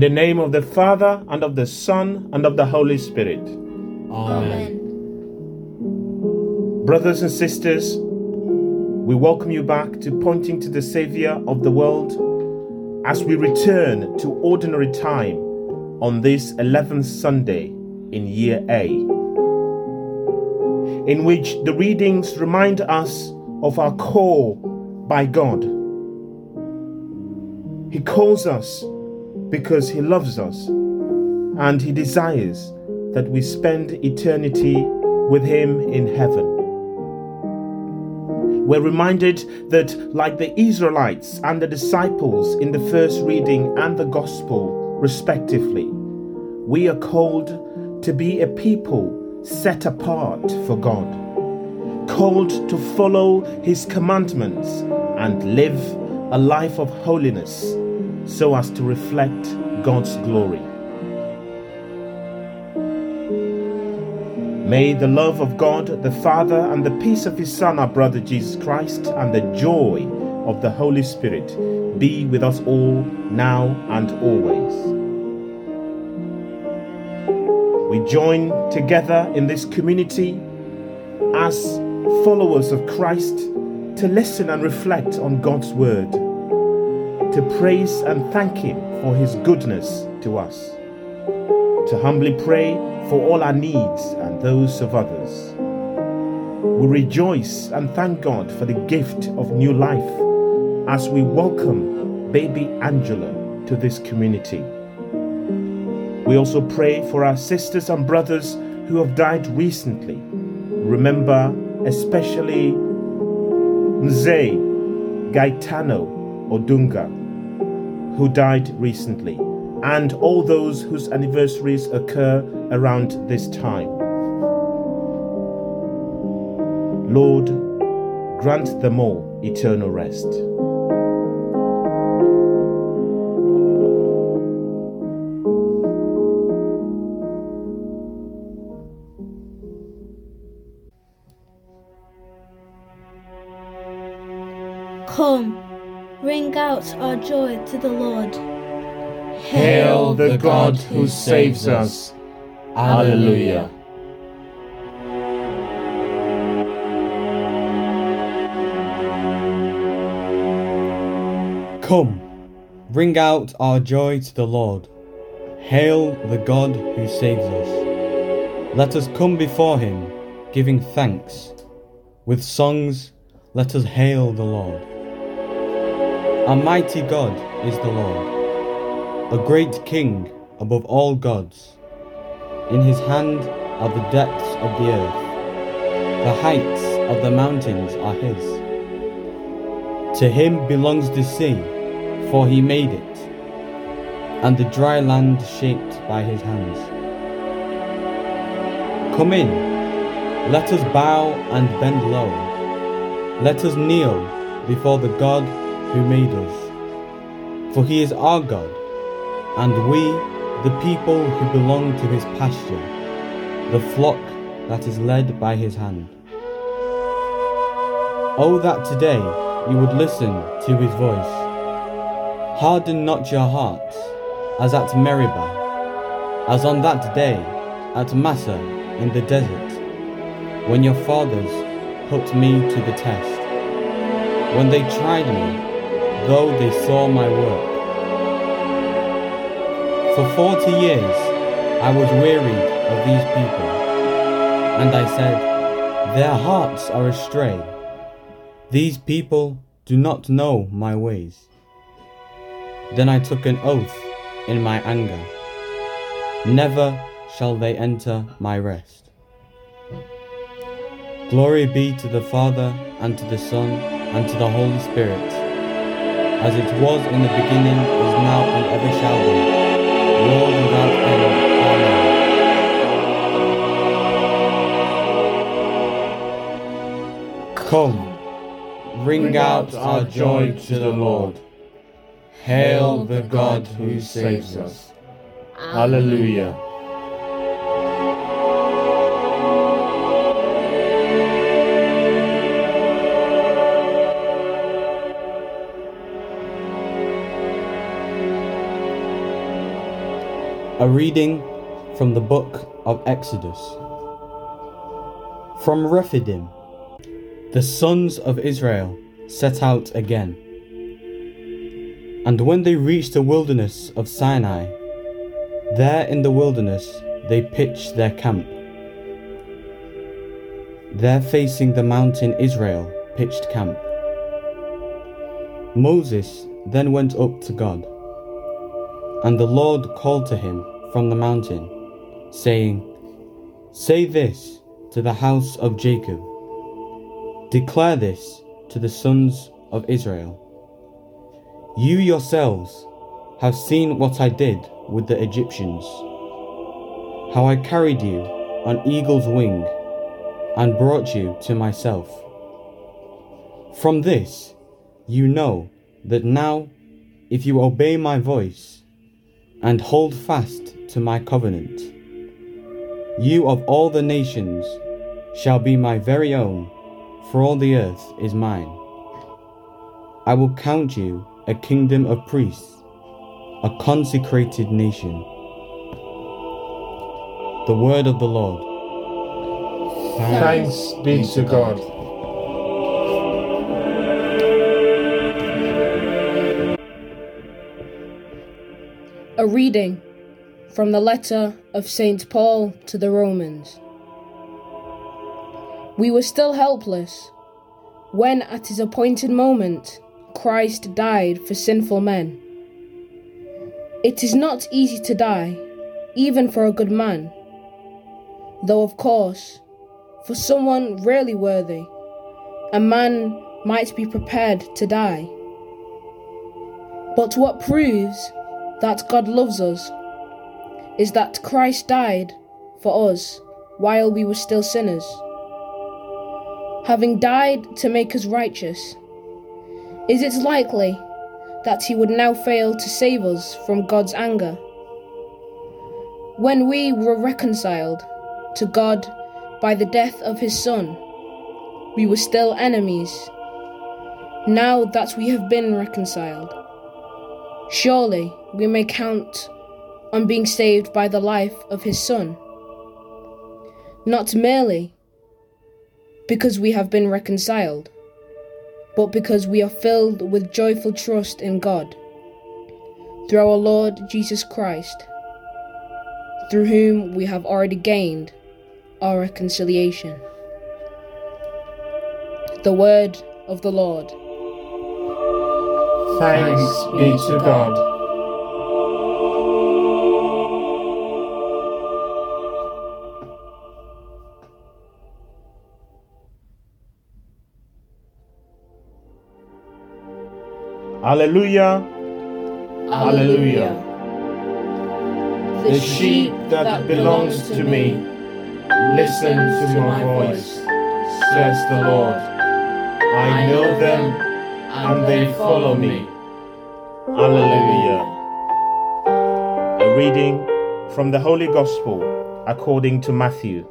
In the name of the Father, and of the Son, and of the Holy Spirit. Amen. Brothers and sisters, we welcome you back to Pointing to the Savior of the World as we return to ordinary time on this 11th Sunday in Year A, in which the readings remind us of our call by God. He calls us because He loves us and He desires that we spend eternity with Him in heaven. We're reminded that, like the Israelites and the disciples in the first reading and the Gospel, respectively, we are called to be a people set apart for God, called to follow His commandments and live a life of holiness so as to reflect God's glory. May the love of God the Father and the peace of His Son, our brother Jesus Christ, and the joy of the Holy Spirit be with us all now and always. We join together in this community as followers of Christ to listen and reflect on God's Word, to praise and thank Him for His goodness to us, to humbly pray for all our needs and those of others. We rejoice and thank God for the gift of new life as we welcome baby Angela to this community. We also pray for our sisters and brothers who have died recently. Remember especially Mzee Gaetano Odunga, who died recently, and all those whose anniversaries occur around this time. Lord, grant them all eternal rest. Come, ring out our joy to the Lord. Hail the God who saves us. Alleluia. Come, ring out our joy to the Lord. Hail the God who saves us. Let us come before him, giving thanks. With songs, let us hail the Lord. Our mighty God is the Lord, a great King above all gods. In his hand are the depths of the earth, the heights of the mountains are his. To him belongs the sea, for he made it, and the dry land shaped by his hands. Come in, let us bow and bend low. Let us kneel before the God who made us. For he is our God, and we, the people who belong to his pasture, the flock that is led by his hand. Oh, that today you would listen to his voice. Harden not your hearts, as at Meribah, as on that day at Massah in the desert, when your fathers put me to the test, when they tried me, though they saw my work. For forty years I was wearied of these people, and I said, Their hearts are astray. These people do not know my ways. Then I took an oath in my anger. Never shall they enter my rest. Glory be to the Father, and to the Son, and to the Holy Spirit, as it was in the beginning, is now, and ever shall be, world without end. Amen. Come, ring out our joy to the Lord. Hail the God who saves us. Alleluia. A reading from the book of Exodus. From Rephidim, the sons of Israel set out again. And when they reached the wilderness of Sinai, there in the wilderness they pitched their camp. There facing the mountain Israel pitched camp. Moses then went up to God, and the Lord called to him from the mountain, saying, Say this to the house of Jacob, declare this to the sons of Israel. You yourselves have seen what I did with the Egyptians, how I carried you on eagle's wing and brought you to myself. From this, you know that now, if you obey my voice and hold fast to my covenant, you of all the nations shall be my very own, for all the earth is mine. I will count you a kingdom of priests, a consecrated nation. The word of the Lord. Thanks be to God. Reading from the letter of St. Paul to the Romans. We were still helpless when, at his appointed moment, Christ died for sinful men. It is not easy to die, even for a good man, though, of course, for someone really worthy, a man might be prepared to die. But what proves that God loves us is that Christ died for us while we were still sinners. Having died to make us righteous, is it likely that he would now fail to save us from God's anger? When we were reconciled to God by the death of his Son, we were still enemies. Now that we have been reconciled, surely we may count on being saved by the life of his Son. Not merely because we have been reconciled, but because we are filled with joyful trust in God through our Lord Jesus Christ, through whom we have already gained our reconciliation. The word of the Lord. Thanks be to God. Alleluia. Alleluia. The sheep that belongs to me listen to my voice, says the Lord. I know them and they follow me. Alleluia. A reading from the Holy Gospel according to Matthew.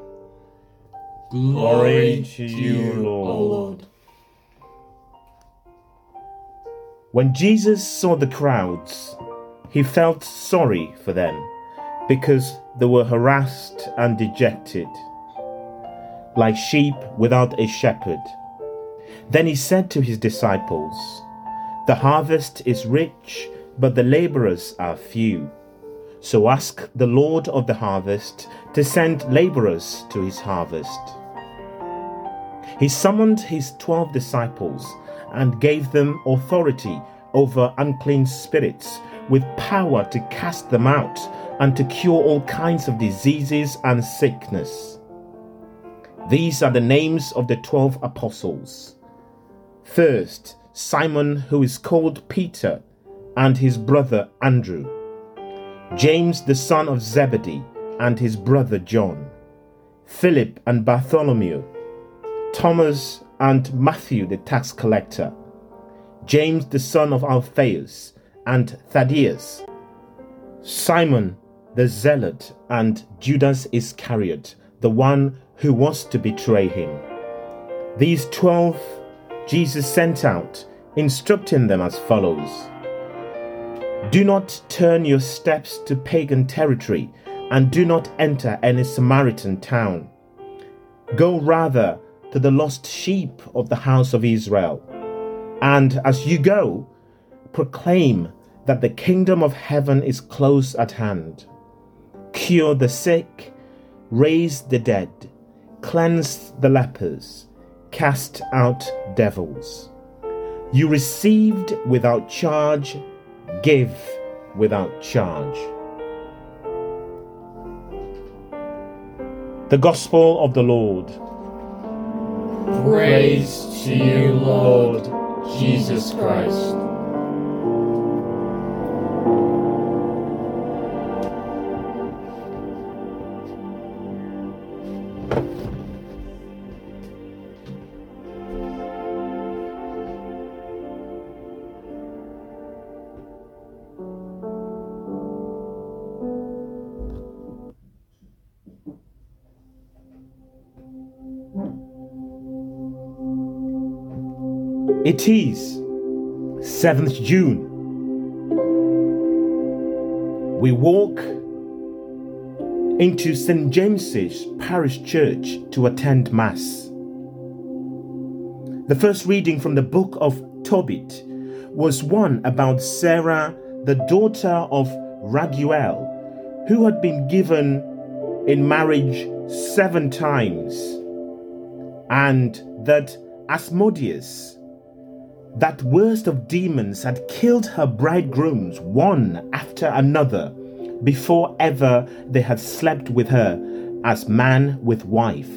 Glory to you, Lord. When Jesus saw the crowds, he felt sorry for them because they were harassed and dejected, like sheep without a shepherd. Then he said to his disciples, The harvest is rich, but the laborers are few. So ask the Lord of the harvest to send laborers to his harvest. He summoned his twelve disciples and gave them authority over unclean spirits with power to cast them out and to cure all kinds of diseases and sickness. These are the names of the twelve apostles. First, Simon, who is called Peter, and his brother Andrew. James, the son of Zebedee, and his brother John. Philip and Bartholomew. Thomas and Matthew, the tax collector. James, the son of Alphaeus, and Thaddeus. Simon, the zealot, and Judas Iscariot, the one who was to betray him. These twelve Jesus sent out, instructing them as follows Do not turn your steps to pagan territory, and do not enter any Samaritan town. Go rather to the lost sheep of the house of Israel. And as you go, proclaim that the kingdom of heaven is close at hand. Cure the sick, raise the dead, cleanse the lepers, cast out devils. You received without charge, give without charge. The Gospel of the Lord. Praise to you, Lord Jesus Christ. It is 7th June. We walk into St. James's Parish Church to attend Mass. The first reading from the book of Tobit was one about Sarah, the daughter of Raguel, who had been given in marriage seven times, and that Asmodeus, that worst of demons, had killed her bridegrooms one after another before ever they had slept with her as man with wife.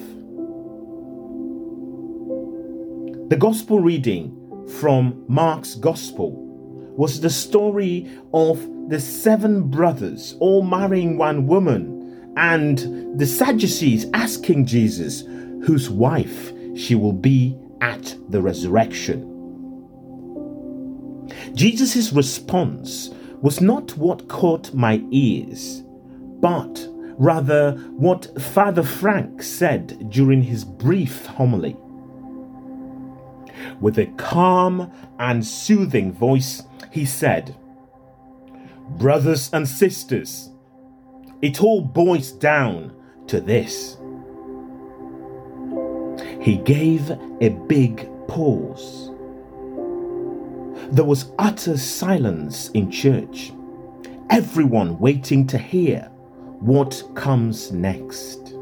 The gospel reading from Mark's gospel was the story of the seven brothers all marrying one woman and the Sadducees asking Jesus whose wife she will be at the resurrection. Jesus' response was not what caught my ears, but rather what Father Frank said during his brief homily. With a calm and soothing voice, he said, Brothers and sisters, it all boils down to this. He gave a big pause. There was utter silence in church, everyone waiting to hear what comes next.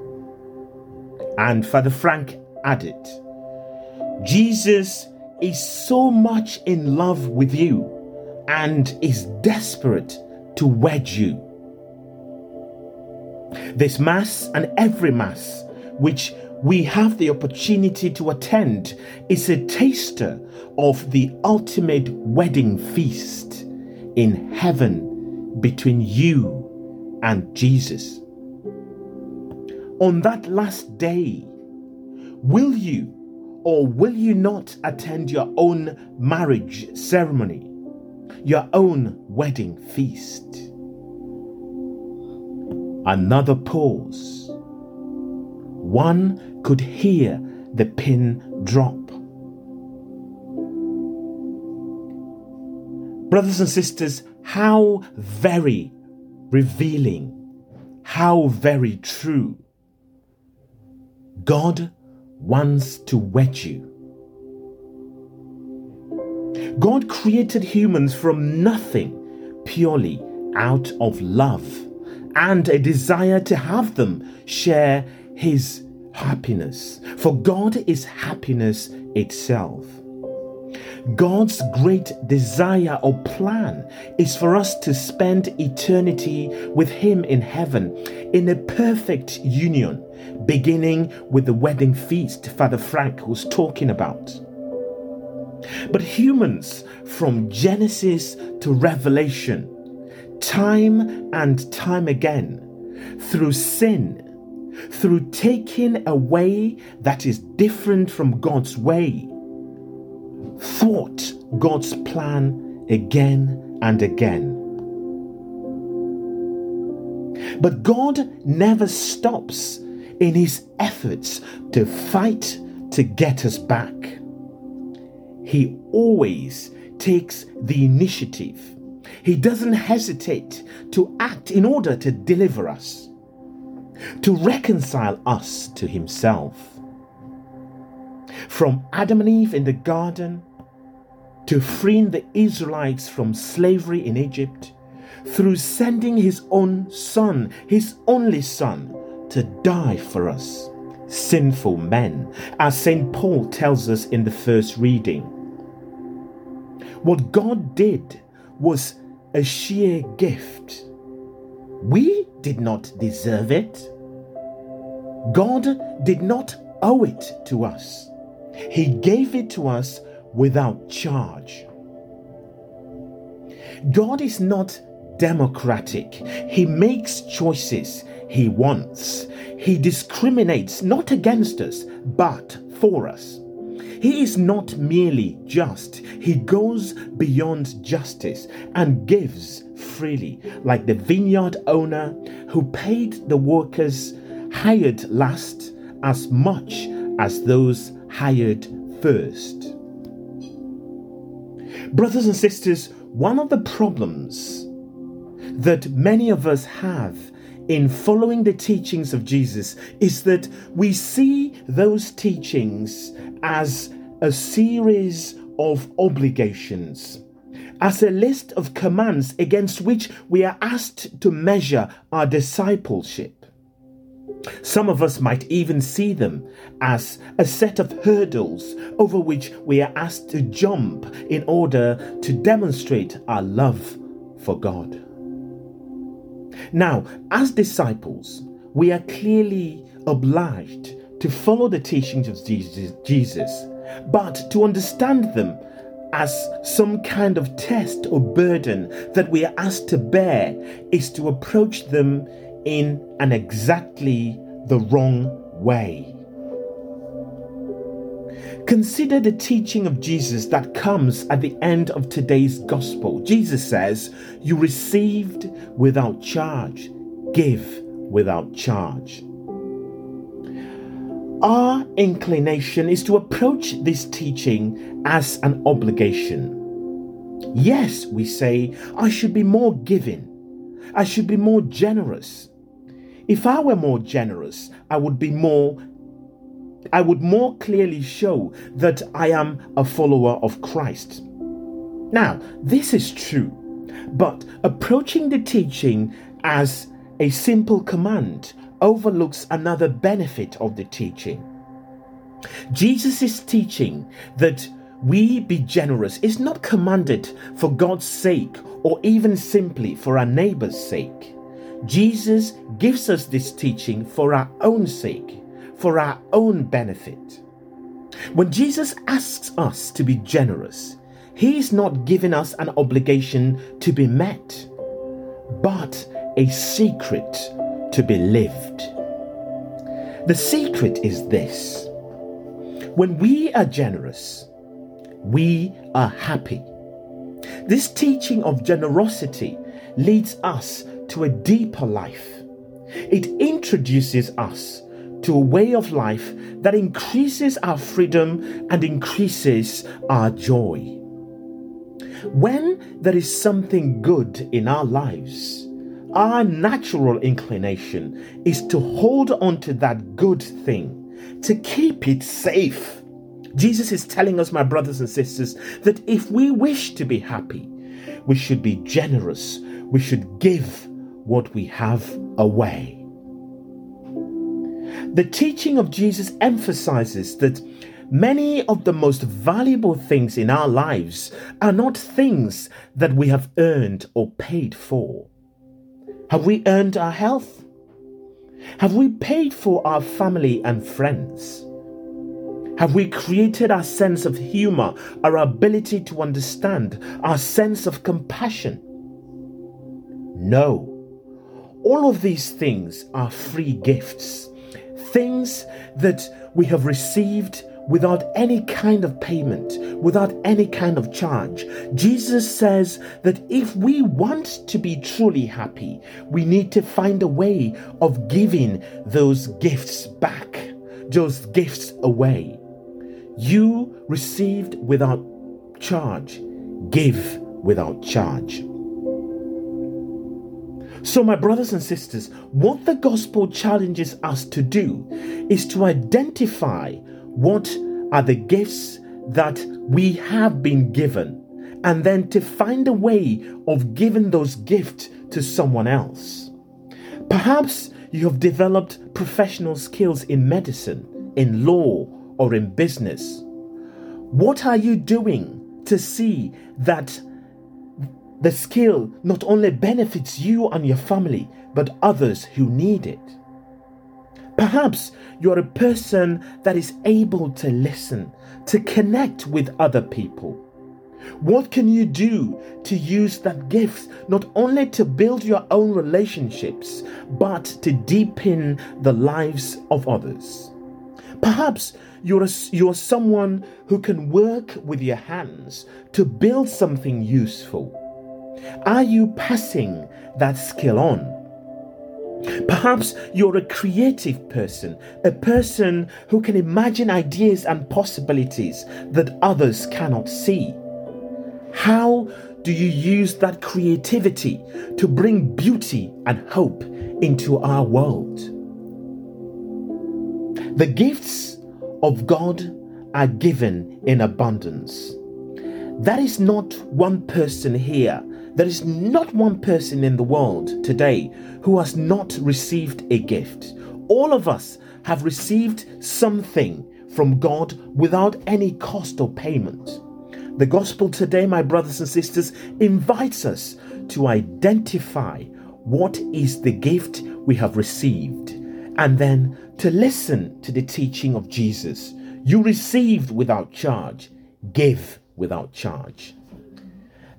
And Father Frank added, Jesus is so much in love with you and is desperate to wed you. This Mass and every Mass which we have the opportunity to attend is a taster of the ultimate wedding feast in heaven between you and Jesus. On that last day, will you or will you not attend your own marriage ceremony, your own wedding feast? Another pause. One could hear the pin drop. Brothers and sisters, how very revealing, how very true. God wants to wed you. God created humans from nothing purely out of love and a desire to have them share his happiness. For God is happiness itself. God's great desire or plan is for us to spend eternity with Him in heaven in a perfect union, beginning with the wedding feast Father Frank was talking about. But humans, from Genesis to Revelation, time and time again, through sin, through taking a way that is different from God's way, thought God's plan again and again. But God never stops in his efforts to fight to get us back. He always takes the initiative He doesn't hesitate to act in order to deliver us, to reconcile us to Himself. From Adam and Eve in the garden to freeing the Israelites from slavery in Egypt, through sending His own Son, His only Son, to die for us, sinful men, as St. Paul tells us in the first reading. What God did was a sheer gift. We did not deserve it. God did not owe it to us. He gave it to us without charge. God is not democratic. He makes choices he wants. He discriminates not against us, but for us. He is not merely just, he goes beyond justice and gives freely, like the vineyard owner who paid the workers hired last as much as those hired first. Brothers and sisters, one of the problems that many of us have in following the teachings of Jesus is that we see those teachings as a series of obligations, as a list of commands against which we are asked to measure our discipleship. Some of us might even see them as a set of hurdles over which we are asked to jump in order to demonstrate our love for God. Now, as disciples, we are clearly obliged to follow the teachings of Jesus, but to understand them as some kind of test or burden that we are asked to bear is to approach them in an exactly the wrong way. Consider the teaching of Jesus that comes at the end of today's gospel. Jesus says, You received without charge, give without charge. Our inclination is to approach this teaching as an obligation. Yes, we say, I should be more giving. I should be more generous. If I were more generous, I would be more I would more clearly show that I am a follower of Christ. Now, this is true, but approaching the teaching as a simple command overlooks another benefit of the teaching. Jesus' teaching that we be generous is not commanded for God's sake or even simply for our neighbor's sake. Jesus gives us this teaching for our own sake for our own benefit. When Jesus asks us to be generous, he is not giving us an obligation to be met, but a secret to be lived. The secret is this when we are generous, we are happy. This teaching of generosity leads us to a deeper life. It introduces us a way of life that increases our freedom and increases our joy. When there is something good in our lives, our natural inclination is to hold on to that good thing, to keep it safe. Jesus is telling us, my brothers and sisters, that if we wish to be happy, we should be generous, we should give what we have away. The teaching of Jesus emphasizes that many of the most valuable things in our lives are not things that we have earned or paid for. Have we earned our health? Have we paid for our family and friends? Have we created our sense of humor, our ability to understand, our sense of compassion? No. All of these things are free gifts things that we have received without any kind of payment, without any kind of charge. Jesus says that if we want to be truly happy, we need to find a way of giving those gifts back, those gifts away. You received without charge, give without charge. So, my brothers and sisters, what the gospel challenges us to do is to identify what are the gifts that we have been given and then to find a way of giving those gifts to someone else. Perhaps you have developed professional skills in medicine, in law, or in business. What are you doing to see that the skill not only benefits you and your family, but others who need it? Perhaps you're a person that is able to listen, to connect with other people what can you do to use that gift not only to build your own relationships, but to deepen the lives of others? Perhaps you're, a, you're someone who can work with your hands to build something useful. Are you passing that skill on? Perhaps you're a creative person, a person who can imagine ideas and possibilities that others cannot see. How do you use that creativity to bring beauty and hope into our world? The gifts of God are given in abundance. That is not one person here. There is not one person in the world today who has not received a gift. All of us have received something from God without any cost or payment. The gospel today, my brothers and sisters, invites us to identify what is the gift we have received and then to listen to the teaching of Jesus. You received without charge, give without charge.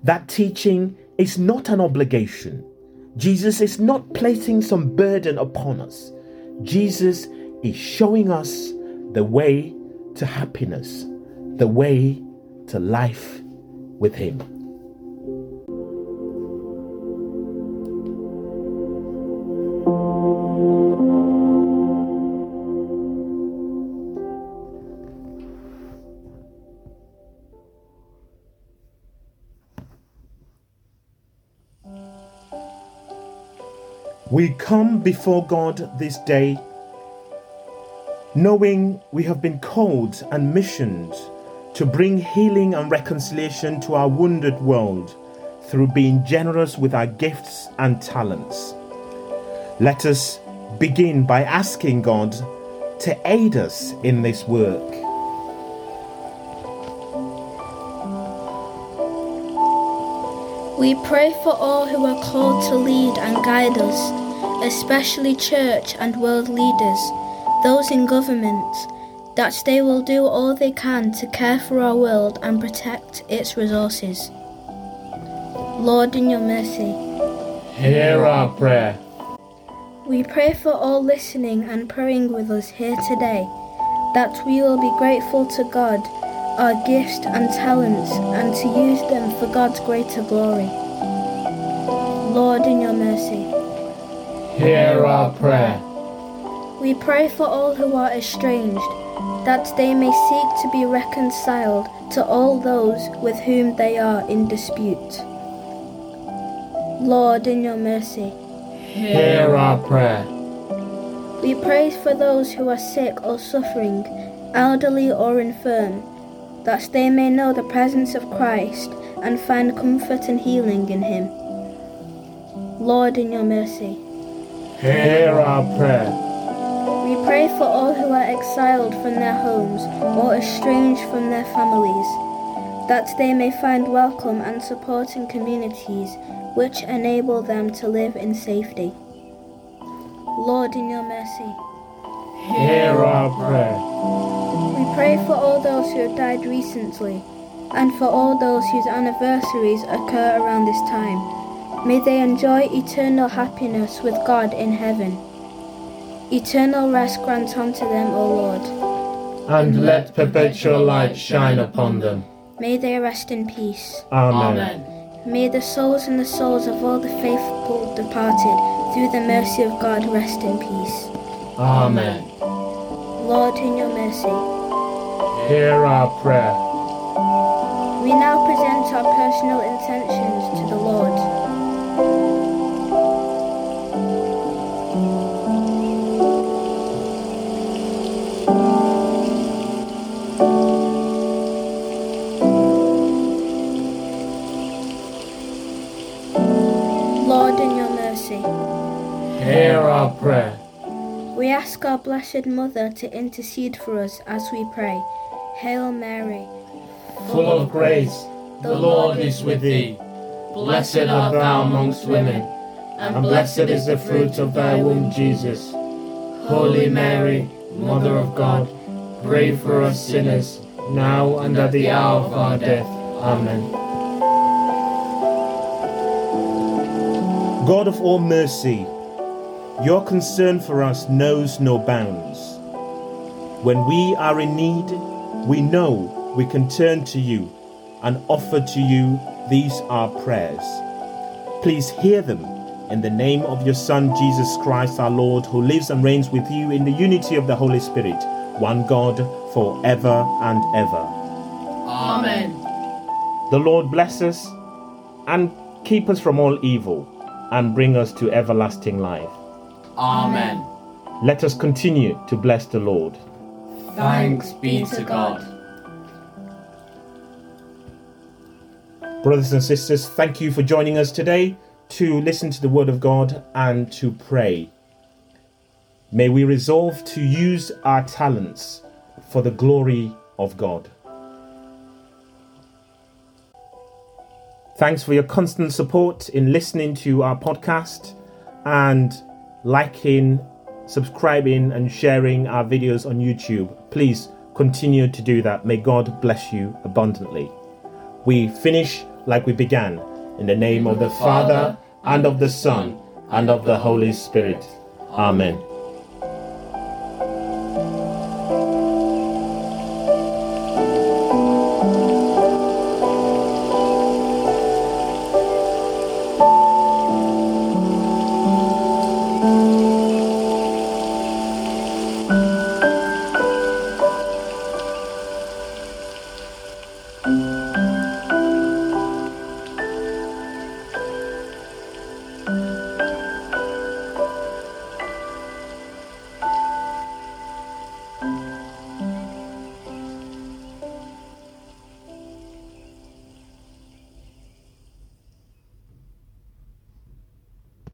That teaching is not an obligation. Jesus is not placing some burden upon us. Jesus is showing us the way to happiness, the way to life with Him. We come before God this day knowing we have been called and missioned to bring healing and reconciliation to our wounded world through being generous with our gifts and talents. Let us begin by asking God to aid us in this work. We pray for all who are called to lead and guide us, especially church and world leaders, those in government, that they will do all they can to care for our world and protect its resources. Lord, in your mercy, hear our prayer. We pray for all listening and praying with us here today, that we will be grateful to God, our gifts and talents, and to use them for God's greater glory. Lord, in your mercy, hear our prayer. We pray for all who are estranged that they may seek to be reconciled to all those with whom they are in dispute. Lord, in your mercy, hear our prayer. We pray for those who are sick or suffering, elderly or infirm, that they may know the presence of Christ and find comfort and healing in Him. Lord, in your mercy, hear our prayer. We pray for all who are exiled from their homes or estranged from their families, that they may find welcome and support in communities which enable them to live in safety. Lord, in your mercy, hear our prayer. We pray for all those who have died recently and for all those whose anniversaries occur around this time. May they enjoy eternal happiness with God in heaven. Eternal rest grant unto them, O Lord. And let perpetual light shine upon them. May they rest in peace. Amen. May the souls and the souls of all the faithful departed, through the mercy of God, rest in peace. Amen. Lord, in your mercy, hear our prayer. We now present our personal intentions to the Hear our prayer. We ask our Blessed Mother to intercede for us as we pray. Hail Mary, Full of grace, the Lord is with thee. Blessed art thou amongst women, and blessed is the fruit of thy womb, Jesus. Holy Mary, Mother of God, pray for us sinners, now and at the hour of our death. Amen. God of all mercy, your concern for us knows no bounds. When we are in need, we know we can turn to you and offer to you these our prayers. Please hear them in the name of your Son, Jesus Christ our Lord, who lives and reigns with you in the unity of the Holy Spirit, one God, forever and ever. Amen. The Lord bless us and keep us from all evil and bring us to everlasting life. Amen. Let us continue to bless the Lord. Thanks be to God. Brothers and sisters, thank you for joining us today to listen to the Word of God and to pray. May we resolve to use our talents for the glory of God. Thanks for your constant support in listening to our podcast and liking, subscribing, and sharing our videos on YouTube. Please continue to do that. May God bless you abundantly. We finish like we began in the name of the Father, and of the Son, and of the Holy Spirit. Amen.